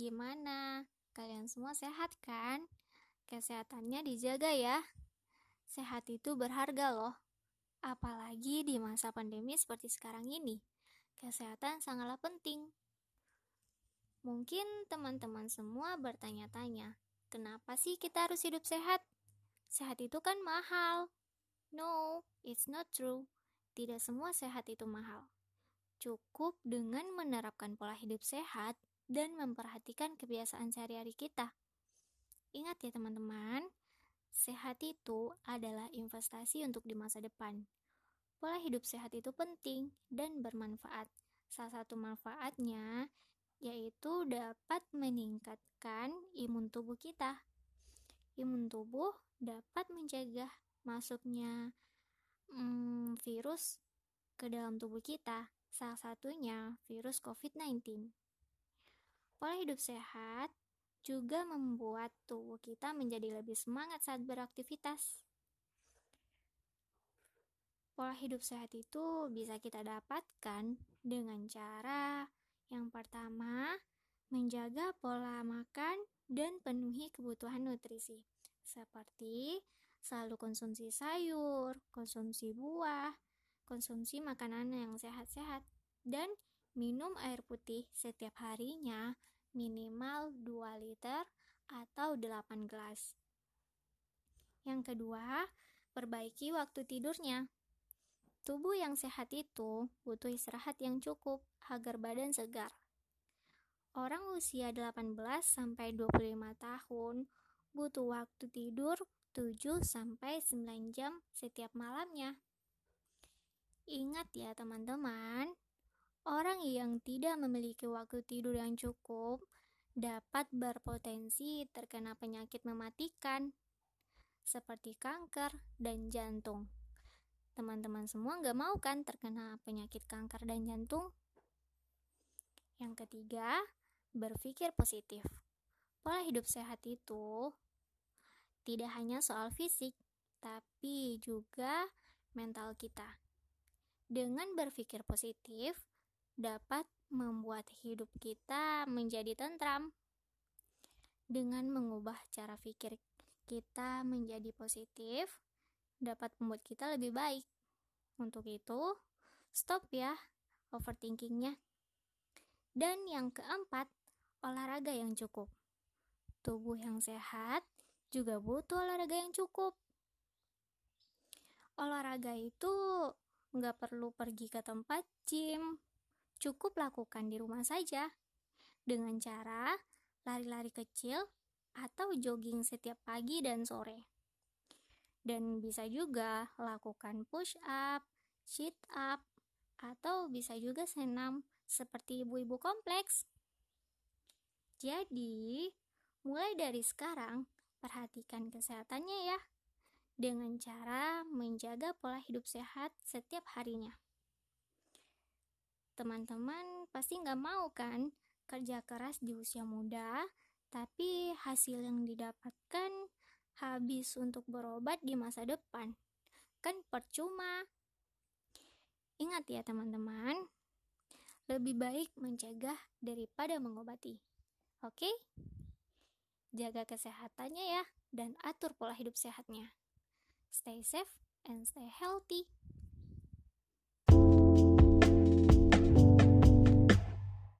gimana? Kalian semua sehat kan? Kesehatannya dijaga ya. Sehat itu berharga loh. Apalagi di masa pandemi seperti sekarang ini. Kesehatan sangatlah penting. Mungkin teman-teman semua bertanya-tanya, kenapa sih kita harus hidup sehat? Sehat itu kan mahal. No, it's not true. Tidak semua sehat itu mahal. Cukup dengan menerapkan pola hidup sehat dan memperhatikan kebiasaan sehari-hari kita. Ingat ya teman-teman, sehat itu adalah investasi untuk di masa depan. Pola hidup sehat itu penting dan bermanfaat. Salah satu manfaatnya yaitu dapat meningkatkan imun tubuh kita. Imun tubuh dapat mencegah masuknya hmm, virus ke dalam tubuh kita. Salah satunya virus COVID-19. Pola hidup sehat juga membuat tubuh kita menjadi lebih semangat saat beraktivitas. Pola hidup sehat itu bisa kita dapatkan dengan cara yang pertama, menjaga pola makan dan penuhi kebutuhan nutrisi, seperti selalu konsumsi sayur, konsumsi buah, konsumsi makanan yang sehat-sehat, dan minum air putih setiap harinya minimal 2 liter atau 8 gelas. Yang kedua, perbaiki waktu tidurnya. Tubuh yang sehat itu butuh istirahat yang cukup agar badan segar. Orang usia 18 sampai 25 tahun butuh waktu tidur 7 sampai 9 jam setiap malamnya. Ingat ya teman-teman, Orang yang tidak memiliki waktu tidur yang cukup dapat berpotensi terkena penyakit mematikan seperti kanker dan jantung. Teman-teman semua nggak mau kan terkena penyakit kanker dan jantung? Yang ketiga, berpikir positif. Pola hidup sehat itu tidak hanya soal fisik, tapi juga mental kita. Dengan berpikir positif, dapat membuat hidup kita menjadi tentram. Dengan mengubah cara pikir kita menjadi positif, dapat membuat kita lebih baik. Untuk itu, stop ya overthinkingnya. Dan yang keempat, olahraga yang cukup. Tubuh yang sehat juga butuh olahraga yang cukup. Olahraga itu nggak perlu pergi ke tempat gym, cukup lakukan di rumah saja dengan cara lari-lari kecil atau jogging setiap pagi dan sore. Dan bisa juga lakukan push up, sit up, atau bisa juga senam seperti ibu-ibu kompleks. Jadi, mulai dari sekarang, perhatikan kesehatannya ya, dengan cara menjaga pola hidup sehat setiap harinya. Teman-teman pasti nggak mau kan kerja keras di usia muda, tapi hasil yang didapatkan habis untuk berobat di masa depan. Kan percuma. Ingat ya teman-teman, lebih baik mencegah daripada mengobati. Oke? Jaga kesehatannya ya, dan atur pola hidup sehatnya. Stay safe and stay healthy.